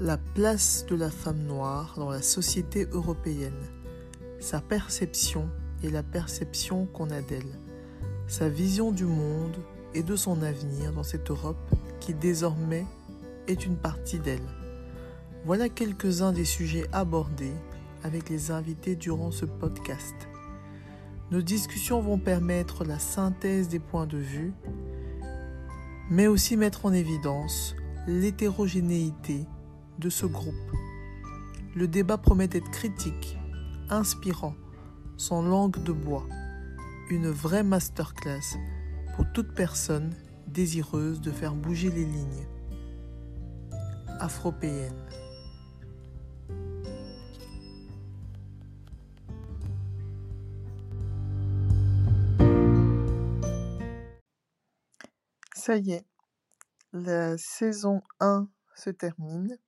La place de la femme noire dans la société européenne. Sa perception et la perception qu'on a d'elle. Sa vision du monde et de son avenir dans cette Europe qui désormais est une partie d'elle. Voilà quelques-uns des sujets abordés avec les invités durant ce podcast. Nos discussions vont permettre la synthèse des points de vue, mais aussi mettre en évidence l'hétérogénéité de ce groupe. Le débat promet d'être critique, inspirant, sans langue de bois, une vraie masterclass pour toute personne désireuse de faire bouger les lignes. Afropéenne. Ça y est, la saison 1 se termine.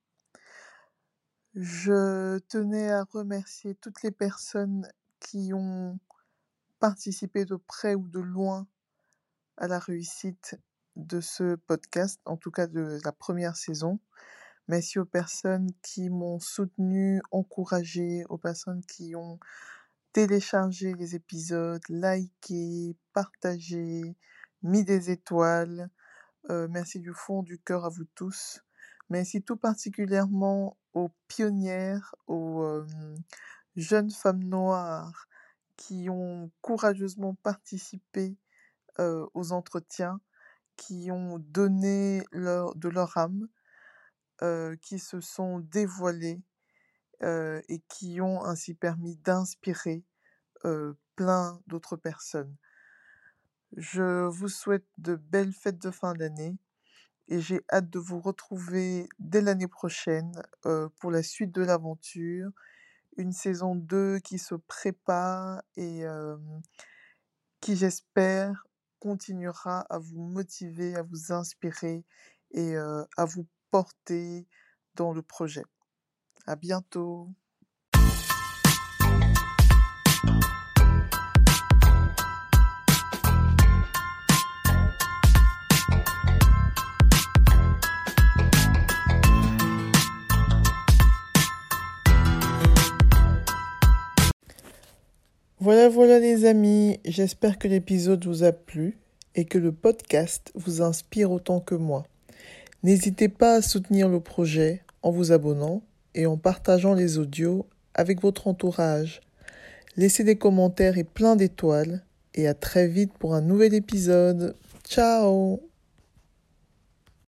Je tenais à remercier toutes les personnes qui ont participé de près ou de loin à la réussite de ce podcast, en tout cas de la première saison. Merci aux personnes qui m'ont soutenu, encouragé, aux personnes qui ont téléchargé les épisodes, liké, partagé, mis des étoiles. Euh, merci du fond du cœur à vous tous. Merci tout particulièrement aux pionnières, aux jeunes femmes noires qui ont courageusement participé aux entretiens, qui ont donné leur, de leur âme, qui se sont dévoilées et qui ont ainsi permis d'inspirer plein d'autres personnes. Je vous souhaite de belles fêtes de fin d'année et j'ai hâte de vous retrouver dès l'année prochaine euh, pour la suite de l'aventure. Une saison 2 qui se prépare et euh, qui, j'espère, continuera à vous motiver, à vous inspirer et euh, à vous porter dans le projet. À bientôt. Voilà, voilà les amis, j'espère que l'épisode vous a plu et que le podcast vous inspire autant que moi. N'hésitez pas à soutenir le projet en vous abonnant et en partageant les audios avec votre entourage. Laissez des commentaires et plein d'étoiles et à très vite pour un nouvel épisode. Ciao